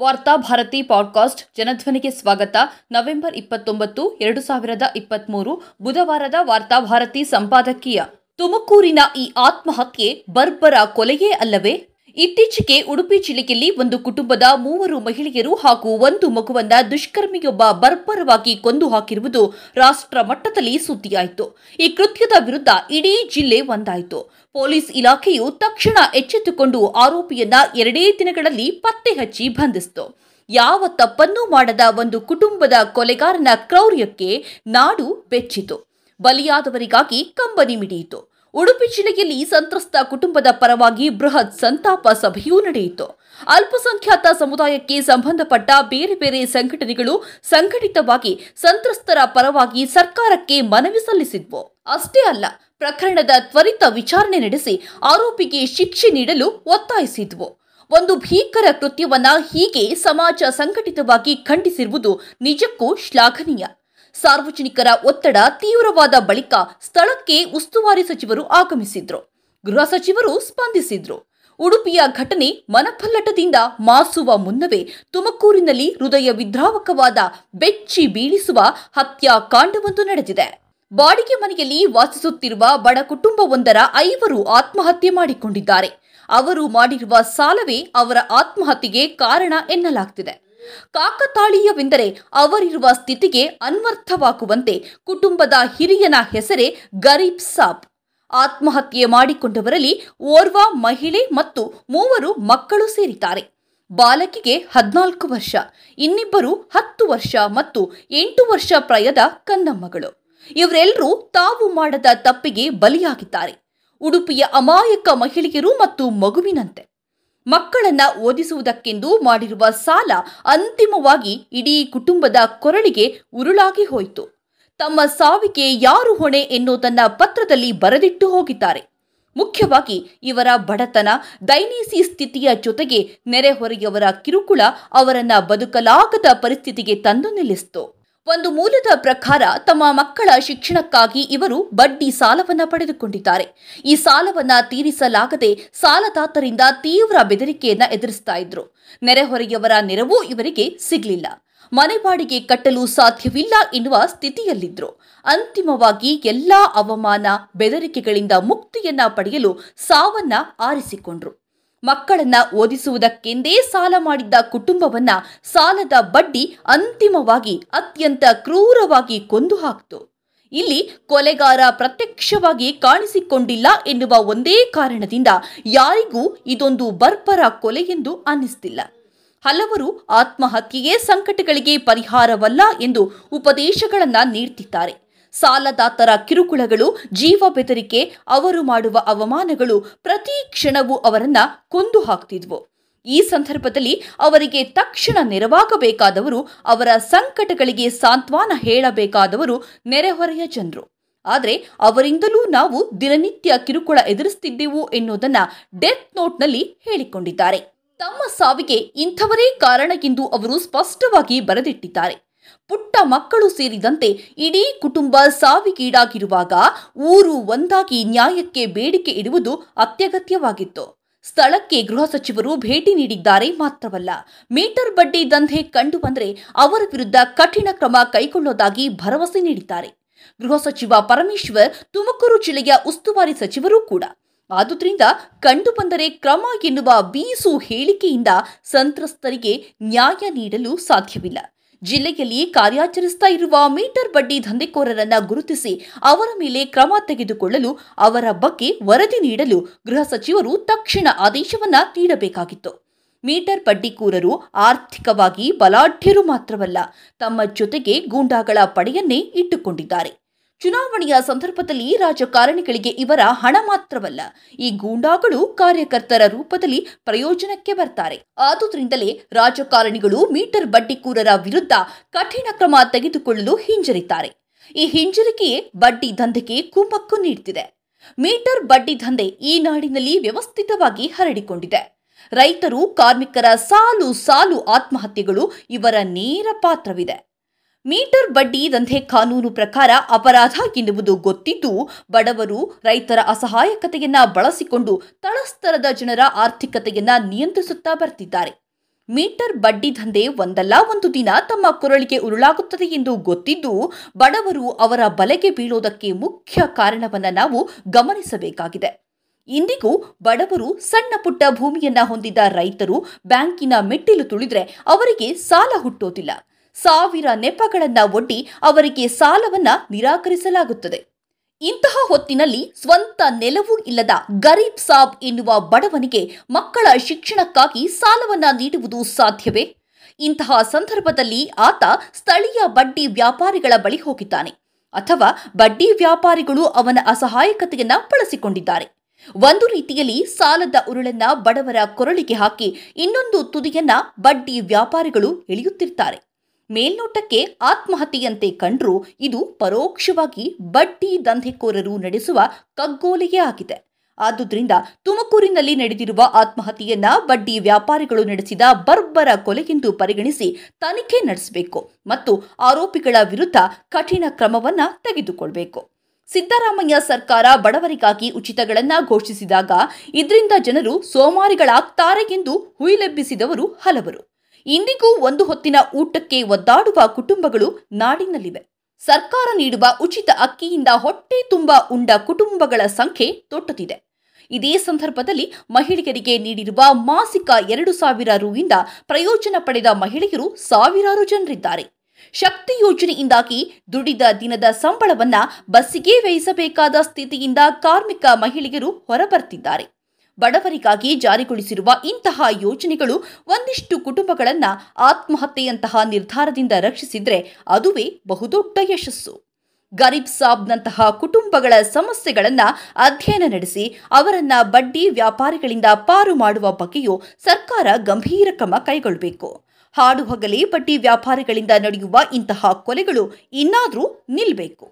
ವಾರ್ತಾ ಭಾರತಿ ಪಾಡ್ಕಾಸ್ಟ್ ಜನಧ್ವನಿಗೆ ಸ್ವಾಗತ. ನವೆಂಬರ್ ಇಪ್ಪತ್ತೊಂಬತ್ತು, ಎರಡು ಸಾವಿರದ ಇಪ್ಪತ್ಮೂರು ಬುಧವಾರದ ವಾರ್ತಾಭಾರತಿ ಸಂಪಾದಕೀಯ. ತುಮಕೂರಿನ ಈ ಆತ್ಮಹತ್ಯೆ ಬರ್ಬರ ಕೊಲೆಯೇ ಅಲ್ಲವೇ? ಇತ್ತೀಚೆಗೆ ಉಡುಪಿ ಜಿಲ್ಲೆಯಲ್ಲಿ ಒಂದು ಕುಟುಂಬದ ಮೂವರು ಮಹಿಳೆಯರು ಹಾಗೂ ಒಂದು ಮಗುವನ್ನ ದುಷ್ಕರ್ಮಿಯೊಬ್ಬ ಬರ್ಬರವಾಗಿ ಕೊಂದು ಹಾಕಿರುವುದು ರಾಷ್ಟ್ರ ಮಟ್ಟದಲ್ಲಿ ಸುದ್ದಿಯಾಯಿತು. ಈ ಕೃತ್ಯದ ವಿರುದ್ಧ ಇಡೀ ಜಿಲ್ಲೆ ಒಂದಾಯಿತು. ಪೊಲೀಸ್ ಇಲಾಖೆಯು ತಕ್ಷಣ ಎಚ್ಚೆತ್ತುಕೊಂಡು ಆರೋಪಿಯನ್ನ ಎರಡೇ ದಿನಗಳಲ್ಲಿ ಪತ್ತೆ ಹಚ್ಚಿ ಬಂಧಿಸಿತು. ಯಾವ ತಪ್ಪನ್ನೂ ಮಾಡದ ಒಂದು ಕುಟುಂಬದ ಕೊಲೆಗಾರನ ಕ್ರೌರ್ಯಕ್ಕೆ ನಾಡು ಬೆಚ್ಚಿತು. ಬಲಿಯಾದವರಿಗಾಗಿ ಕಂಬನಿ ಮಿಡಿಯಿತು. ಉಡುಪಿ ಜಿಲ್ಲೆಯಲ್ಲಿ ಸಂತ್ರಸ್ತ ಕುಟುಂಬದ ಪರವಾಗಿ ಬೃಹತ್ ಸಂತಾಪ ಸಭೆಯೂ ನಡೆಯಿತು. ಅಲ್ಪಸಂಖ್ಯಾತ ಸಮುದಾಯಕ್ಕೆ ಸಂಬಂಧಪಟ್ಟ ಬೇರೆ ಬೇರೆ ಸಂಘಟನೆಗಳು ಸಂಘಟಿತವಾಗಿ ಸಂತ್ರಸ್ತರ ಪರವಾಗಿ ಸರ್ಕಾರಕ್ಕೆ ಮನವಿ ಸಲ್ಲಿಸಿದ್ವು. ಅಷ್ಟೇ ಅಲ್ಲ, ಪ್ರಕರಣದ ತ್ವರಿತ ವಿಚಾರಣೆ ನಡೆಸಿ ಆರೋಪಿಗೆ ಶಿಕ್ಷೆ ನೀಡಲು ಒತ್ತಾಯಿಸಿದ್ವು. ಒಂದು ಭೀಕರ ಕೃತ್ಯವನ್ನ ಹೀಗೆ ಸಮಾಜ ಸಂಘಟಿತವಾಗಿ ಖಂಡಿಸಿರುವುದು ನಿಜಕ್ಕೂ ಶ್ಲಾಘನೀಯ. ಸಾರ್ವಜನಿಕರ ಒತ್ತಡ ತೀವ್ರವಾದ ಬಳಿಕ ಸ್ಥಳಕ್ಕೆ ಉಸ್ತುವಾರಿ ಸಚಿವರು ಆಗಮಿಸಿದ್ರು. ಗೃಹ ಸಚಿವರು ಸ್ಪಂದಿಸಿದ್ರು. ಉಡುಪಿಯ ಘಟನೆ ಮನಪಲ್ಲಟದಿಂದ ಮಾಸುವ ಮುನ್ನವೇ ತುಮಕೂರಿನಲ್ಲಿ ಹೃದಯ ವಿದ್ರಾವಕವಾದ ಬೆಚ್ಚಿ ಬೀಳಿಸುವ ಹತ್ಯಾಕಾಂಡವೊಂದು ನಡೆದಿದೆ. ಬಾಡಿಗೆ ಮನೆಯಲ್ಲಿ ವಾಸಿಸುತ್ತಿರುವ ಬಡ ಕುಟುಂಬವೊಂದರ ಐವರು ಆತ್ಮಹತ್ಯೆ ಮಾಡಿಕೊಂಡಿದ್ದಾರೆ. ಅವರು ಮಾಡಿರುವ ಸಾಲವೇ ಅವರ ಆತ್ಮಹತ್ಯೆಗೆ ಕಾರಣ ಎನ್ನಲಾಗ್ತಿದೆ. ಕಾಕತಾಳೀಯವೆಂದರೆ ಅವರಿರುವ ಸ್ಥಿತಿಗೆ ಅನ್ವರ್ಥವಾಗುವಂತೆ ಕುಟುಂಬದ ಹಿರಿಯನ ಹೆಸರೇ ಗರೀಬ್ ಸಾಬ್. ಆತ್ಮಹತ್ಯೆ ಮಾಡಿಕೊಂಡವರಲ್ಲಿ ಓರ್ವ ಮಹಿಳೆ ಮತ್ತು ಮೂವರು ಮಕ್ಕಳು ಸೇರಿದ್ದಾರೆ. ಬಾಲಕಿಗೆ ಹದಿನಾಲ್ಕು ವರ್ಷ, ಇನ್ನಿಬ್ಬರು ಹತ್ತು ವರ್ಷ ಮತ್ತು ಎಂಟು ವರ್ಷ ಪ್ರಾಯದ ಕನ್ನಮ್ಮಗಳು. ಇವರೆಲ್ಲರೂ ತಾವು ಮಾಡದ ತಪ್ಪಿಗೆ ಬಲಿಯಾಗಿದ್ದಾರೆ. ಉಡುಪಿಯ ಅಮಾಯಕ ಮಹಿಳೆಯರು ಮತ್ತು ಮಗುವಿನಂತೆ. ಮಕ್ಕಳನ್ನ ಓದಿಸುವುದಕ್ಕೆಂದು ಮಾಡಿರುವ ಸಾಲ ಅಂತಿಮವಾಗಿ ಇಡೀ ಕುಟುಂಬದ ಕೊರಳಿಗೆ ಉರುಳಾಗಿ ಹೋಯಿತು. ತಮ್ಮ ಸಾವಿಗೆ ಯಾರು ಹೊಣೆ ಎನ್ನುವುದನ್ನ ಪತ್ರದಲ್ಲಿ ಬರೆದಿಟ್ಟು ಹೋಗಿದ್ದಾರೆ. ಮುಖ್ಯವಾಗಿ ಇವರ ಬಡತನ, ದೈನೀಸಿ ಸ್ಥಿತಿಯ ಜೊತೆಗೆ ನೆರೆಹೊರೆಯವರ ಕಿರುಕುಳ ಅವರನ್ನ ಬದುಕಲಾಗದ ಪರಿಸ್ಥಿತಿಗೆ ತಂದು ನಿಲ್ಲಿಸಿತು. ಒಂದು ಮೂಲದ ಪ್ರಕಾರ ತಮ್ಮ ಮಕ್ಕಳ ಶಿಕ್ಷಣಕ್ಕಾಗಿ ಇವರು ಬಡ್ಡಿ ಸಾಲವನ್ನ ಪಡೆದುಕೊಂಡಿದ್ದಾರೆ. ಈ ಸಾಲವನ್ನ ತೀರಿಸಲಾಗದೆ ಸಾಲದಾತರಿಂದ ತೀವ್ರ ಬೆದರಿಕೆಯನ್ನ ಎದುರಿಸ್ತಾ ಇದ್ರು. ನೆರೆಹೊರೆಯವರ ನೆರವು ಇವರಿಗೆ ಸಿಗಲಿಲ್ಲ. ಮನೆ ಬಾಡಿಗೆ ಕಟ್ಟಲು ಸಾಧ್ಯವಿಲ್ಲ ಎನ್ನುವ ಸ್ಥಿತಿಯಲ್ಲಿದ್ದರು ಅಂತಿಮವಾಗಿ ಎಲ್ಲಾ ಅವಮಾನ, ಬೆದರಿಕೆಗಳಿಂದ ಮುಕ್ತಿಯನ್ನ ಪಡೆಯಲು ಸಾವನ್ನ ಆರಿಸಿಕೊಂಡ್ರು. ಮಕ್ಕಳನ್ನ ಓದಿಸುವುದಕ್ಕೆಂದೇ ಸಾಲ ಮಾಡಿದ್ದ ಕುಟುಂಬವನ್ನ ಸಾಲದ ಬಡ್ಡಿ ಅಂತಿಮವಾಗಿ ಅತ್ಯಂತ ಕ್ರೂರವಾಗಿ ಕೊಂದು ಹಾಕ್ತು. ಇಲ್ಲಿ ಕೊಲೆಗಾರ ಪ್ರತ್ಯಕ್ಷವಾಗಿ ಕಾಣಿಸಿಕೊಂಡಿಲ್ಲ ಎನ್ನುವ ಒಂದೇ ಕಾರಣದಿಂದ ಯಾರಿಗೂ ಇದೊಂದು ಬರ್ಬರ ಕೊಲೆ ಎಂದು ಅನ್ನಿಸ್ತಿಲ್ಲ. ಹಲವರು ಆತ್ಮಹತ್ಯೆಯೇ ಸಂಕಟಗಳಿಗೆ ಪರಿಹಾರವಲ್ಲ ಎಂದು ಉಪದೇಶಗಳನ್ನು ನೀಡ್ತಿದ್ದಾರೆ. ಸಾಲದಾತರ ಕಿರುಕುಳಗಳು, ಜೀವ ಬೆದರಿಕೆ, ಅವರು ಮಾಡುವ ಅವಮಾನಗಳು ಪ್ರತಿ ಕ್ಷಣವೂ ಅವರನ್ನ ಕೊಂದು ಹಾಕ್ತಿದ್ವು. ಈ ಸಂದರ್ಭದಲ್ಲಿ ಅವರಿಗೆ ತಕ್ಷಣ ನೆರವಾಗಬೇಕಾದವರು, ಅವರ ಸಂಕಟಗಳಿಗೆ ಸಾಂತ್ವನ ಹೇಳಬೇಕಾದವರು ನೆರೆಹೊರೆಯ ಜನರು. ಆದರೆ ಅವರಿಂದಲೂ ನಾವು ದಿನನಿತ್ಯ ಕಿರುಕುಳ ಎದುರಿಸುತ್ತಿದ್ದೆವು ಎನ್ನುವುದನ್ನ ಡೆತ್ ನೋಟ್ನಲ್ಲಿ ಹೇಳಿಕೊಂಡಿದ್ದಾರೆ. ತಮ್ಮ ಸಾವಿಗೆ ಇಂಥವರೇ ಕಾರಣ ಎಂದು ಅವರು ಸ್ಪಷ್ಟವಾಗಿ ಬರೆದಿಟ್ಟಿದ್ದಾರೆ. ಪುಟ್ಟ ಮಕ್ಕಳು ಸೇರಿದಂತೆ ಇಡೀ ಕುಟುಂಬ ಸಾವಿಗೀಡಾಗಿರುವಾಗ ಊರು ಒಂದಾಗಿ ನ್ಯಾಯಕ್ಕೆ ಬೇಡಿಕೆ ಇಡುವುದು ಅತ್ಯಗತ್ಯವಾಗಿತ್ತು. ಸ್ಥಳಕ್ಕೆ ಗೃಹ ಸಚಿವರು ಭೇಟಿ ನೀಡಿದ್ದಾರೆ ಮಾತ್ರವಲ್ಲ, ಮೀಟರ್ ಬಡ್ಡಿ ದಂಧೆ ಕಂಡು ಬಂದರೆ ಅವರ ವಿರುದ್ಧ ಕಠಿಣ ಕ್ರಮ ಕೈಗೊಳ್ಳೋದಾಗಿ ಭರವಸೆ ನೀಡಿದ್ದಾರೆ. ಗೃಹ ಸಚಿವ ಪರಮೇಶ್ವರ್ ತುಮಕೂರು ಜಿಲ್ಲೆಯ ಉಸ್ತುವಾರಿ ಸಚಿವರೂ ಕೂಡ. ಆದುದರಿಂದ ಕಂಡು ಬಂದರೆ ಕ್ರಮ ಎನ್ನುವ ಬೀಸು ಹೇಳಿಕೆಯಿಂದ ಸಂತ್ರಸ್ತರಿಗೆ ನ್ಯಾಯ ನೀಡಲು ಸಾಧ್ಯವಿಲ್ಲ. ಜಿಲ್ಲೆಯಲ್ಲಿ ಕಾರ್ಯಾಚರಿಸ್ತಾ ಇರುವ ಮೀಟರ್ ಬಡ್ಡಿ ದಂಧೆಕೋರರನ್ನ ಗುರುತಿಸಿ ಅವರ ಮೇಲೆ ಕ್ರಮ ತೆಗೆದುಕೊಳ್ಳಲು ಅವರ ಬಗ್ಗೆ ವರದಿ ನೀಡಲು ಗೃಹ ಸಚಿವರು ತಕ್ಷಣ ಆದೇಶವನ್ನ ನೀಡಬೇಕಾಗಿತ್ತು. ಮೀಟರ್ ಬಡ್ಡಿಕೋರರು ಆರ್ಥಿಕವಾಗಿ ಬಲಾಢ್ಯರು ಮಾತ್ರವಲ್ಲ, ತಮ್ಮ ಜೊತೆಗೆ ಗೂಂಡಾಗಳ ಪಡೆಯನ್ನೇ ಇಟ್ಟುಕೊಂಡಿದ್ದಾರೆ. ಚುನಾವಣೆಯ ಸಂದರ್ಭದಲ್ಲಿ ರಾಜಕಾರಣಿಗಳಿಗೆ ಇವರ ಹಣ ಮಾತ್ರವಲ್ಲ, ಈ ಗೂಂಡಾಗಳು ಕಾರ್ಯಕರ್ತರ ರೂಪದಲ್ಲಿ ಪ್ರಯೋಜನಕ್ಕೆ ಬರ್ತಾರೆ. ಆದುದರಿಂದಲೇ ರಾಜಕಾರಣಿಗಳು ಮೀಟರ್ ಬಡ್ಡಿಕೂರರ ವಿರುದ್ಧ ಕಠಿಣ ಕ್ರಮ ತೆಗೆದುಕೊಳ್ಳಲು ಹಿಂಜರಿತಾರೆ. ಈ ಹಿಂಜರಿಕೆಯೇ ಬಡ್ಡಿ ದಂಧೆಗೆ ಕುಮ್ಮಕ್ಕು ನೀಡುತ್ತಿದೆ ಮೀಟರ್ ಬಡ್ಡಿ ದಂಧೆ ಈ ನಾಡಿನಲ್ಲಿ ವ್ಯವಸ್ಥಿತವಾಗಿ ಹರಡಿಕೊಂಡಿದೆ. ರೈತರು, ಕಾರ್ಮಿಕರ ಸಾಲು ಸಾಲು ಆತ್ಮಹತ್ಯೆಗಳು ಇವರ ನೇರ ಪಾತ್ರವಿದೆ. ಮೀಟರ್ ಬಡ್ಡಿ ದಂಧೆ ಕಾನೂನು ಪ್ರಕಾರ ಅಪರಾಧ ಎನ್ನುವುದು ಗೊತ್ತಿದ್ದು, ಬಡವರು ರೈತರ ಅಸಹಾಯಕತೆಯನ್ನ ಬಳಸಿಕೊಂಡು ತಳಸ್ತರದ ಜನರ ಆರ್ಥಿಕತೆಯನ್ನ ನಿಯಂತ್ರಿಸುತ್ತಾ ಬರ್ತಿದ್ದಾರೆ. ಮೀಟರ್ ಬಡ್ಡಿ ದಂಧೆ ಒಂದಲ್ಲ, ಒಂದು ದಿನ ತಮ್ಮ ಕೊರಳಿಗೆ ಉರುಳಾಗುತ್ತದೆ ಎಂದು ಗೊತ್ತಿದ್ದು, ಬಡವರು ಅವರ ಬಲೆಗೆ ಬೀಳೋದಕ್ಕೆ ಮುಖ್ಯ ಕಾರಣವನ್ನ ನಾವು ಗಮನಿಸಬೇಕಾಗಿದೆ. ಇಂದಿಗೂ ಬಡವರು ಸಣ್ಣ ಪುಟ್ಟ ಭೂಮಿಯನ್ನ ಹೊಂದಿದ ರೈತರು ಬ್ಯಾಂಕಿನ ಮೆಟ್ಟಿಲು ತುಳಿದ್ರೆ ಅವರಿಗೆ ಸಾಲ ಹುಟ್ಟೋದಿಲ್ಲ. ಸಾವಿರ ನೆಪಗಳನ್ನ ಒಡ್ಡಿ ಅವರಿಗೆ ಸಾಲವನ್ನ ನಿರಾಕರಿಸಲಾಗುತ್ತದೆ. ಇಂತಹ ಹೊತ್ತಿನಲ್ಲಿ ಸ್ವಂತ ನೆಲವೂ ಇಲ್ಲದ ಗರೀಬ್ ಸಾಬ್ ಎನ್ನುವ ಬಡವನಿಗೆ ಮಕ್ಕಳ ಶಿಕ್ಷಣಕ್ಕಾಗಿ ಸಾಲವನ್ನ ನೀಡುವುದು ಸಾಧ್ಯವೇ? ಇಂತಹ ಸಂದರ್ಭದಲ್ಲಿ ಆತ ಸ್ಥಳೀಯ ಬಡ್ಡಿ ವ್ಯಾಪಾರಿಗಳ ಬಳಿ ಹೋಗಿದ್ದಾನೆ. ಅಥವಾ ಬಡ್ಡಿ ವ್ಯಾಪಾರಿಗಳು ಅವನ ಅಸಹಾಯಕತೆಯನ್ನ ಬಳಸಿಕೊಂಡಿದ್ದಾರೆ. ಒಂದು ರೀತಿಯಲ್ಲಿ ಸಾಲದ ಉರುಳನ್ನ ಬಡವರ ಕೊರಳಿಗೆ ಹಾಕಿ ಇನ್ನೊಂದು ತುದಿಯನ್ನ ಬಡ್ಡಿ ವ್ಯಾಪಾರಿಗಳು ಎಳೆಯುತ್ತಿರ್ತಾರೆ. ಮೇಲ್ನೋಟಕ್ಕೆ ಆತ್ಮಹತ್ಯೆಯಂತೆ ಕಂಡ್ರೂ ಇದು ಪರೋಕ್ಷವಾಗಿ ಬಡ್ಡಿ ದಂಧೆಕೋರರು ನಡೆಸುವ ಕಗ್ಗೋಲೆಯೇ ಆಗಿದೆ. ಆದುದರಿಂದ ತುಮಕೂರಿನಲ್ಲಿ ನಡೆದಿರುವ ಆತ್ಮಹತ್ಯೆಯನ್ನ ಬಡ್ಡಿ ವ್ಯಾಪಾರಿಗಳು ನಡೆಸಿದ ಬರ್ಬರ ಕೊಲೆಗೆಂದು ಪರಿಗಣಿಸಿ ತನಿಖೆ ನಡೆಸಬೇಕು ಮತ್ತು ಆರೋಪಿಗಳ ವಿರುದ್ಧ ಕಠಿಣ ಕ್ರಮವನ್ನ ತೆಗೆದುಕೊಳ್ಬೇಕು. ಸಿದ್ದರಾಮಯ್ಯ ಸರ್ಕಾರ ಬಡವರಿಗಾಗಿ ಉಚಿತಗಳನ್ನ ಘೋಷಿಸಿದಾಗ ಇದರಿಂದ ಜನರು ಸೋಮಾರಿಗಳಾಗ್ತಾರೆ ಎಂದು ಹುಯಿಲೆಬ್ಬಿಸಿದವರು ಹಲವರು. ಇಂದಿಗೂ ಒಂದು ಹೊತ್ತಿನ ಊಟಕ್ಕೆ ಒದ್ದಾಡುವ ಕುಟುಂಬಗಳು ನಾಡಿನಲ್ಲಿವೆ. ಸರ್ಕಾರ ನೀಡುವ ಉಚಿತ ಅಕ್ಕಿಯಿಂದ ಹೊಟ್ಟೆ ತುಂಬ ಉಂಡ ಕುಟುಂಬಗಳ ಸಂಖ್ಯೆ ದೊಡ್ಡದಿದೆ. ಇದೇ ಸಂದರ್ಭದಲ್ಲಿ ಮಹಿಳೆಯರಿಗೆ ನೀಡಿರುವ ಮಾಸಿಕ ಎರಡು ಸಾವಿರ ರುವಿಂದ ಪ್ರಯೋಜನ ಪಡೆದ ಮಹಿಳೆಯರು ಸಾವಿರಾರು ಜನರಿದ್ದಾರೆ. ಶಕ್ತಿ ಯೋಜನೆಯಿಂದಾಗಿ ದುಡಿದ ದಿನದ ಸಂಬಳವನ್ನ ಬಸ್ಸಿಗೆ ವ್ಯಯಿಸಬೇಕಾದ ಸ್ಥಿತಿಯಿಂದ ಕಾರ್ಮಿಕ ಮಹಿಳೆಯರು ಹೊರಬರ್ತಿದ್ದಾರೆ ಬಡವರಿಗಾಗಿ ಜಾರಿಗೊಳಿಸಿರುವ ಇಂತಹ ಯೋಜನೆಗಳು ಒಂದಿಷ್ಟು ಕುಟುಂಬಗಳನ್ನು ಆತ್ಮಹತ್ಯೆಯಂತಹ ನಿರ್ಧಾರದಿಂದ ರಕ್ಷಿಸಿದರೆ ಅದುವೇ ಬಹುದೊಡ್ಡ ಯಶಸ್ಸು. ಗರೀಬ್ ಸಾಬ್ನಂತಹ ಕುಟುಂಬಗಳ ಸಮಸ್ಯೆಗಳನ್ನು ಅಧ್ಯಯನ ನಡೆಸಿ ಅವರನ್ನು ಬಡ್ಡಿ ವ್ಯಾಪಾರಿಗಳಿಂದ ಪಾರು ಮಾಡುವ ಬಗ್ಗೆಯೂ ಸರ್ಕಾರ ಗಂಭೀರ ಕ್ರಮ ಕೈಗೊಳ್ಳಬೇಕು. ಹಾಡು ಹಗಲೇ ಬಡ್ಡಿ ವ್ಯಾಪಾರಿಗಳಿಂದ ನಡೆಯುವ ಇಂತಹ ಕೊಲೆಗಳು ಇನ್ನಾದರೂ ನಿಲ್ಲಬೇಕು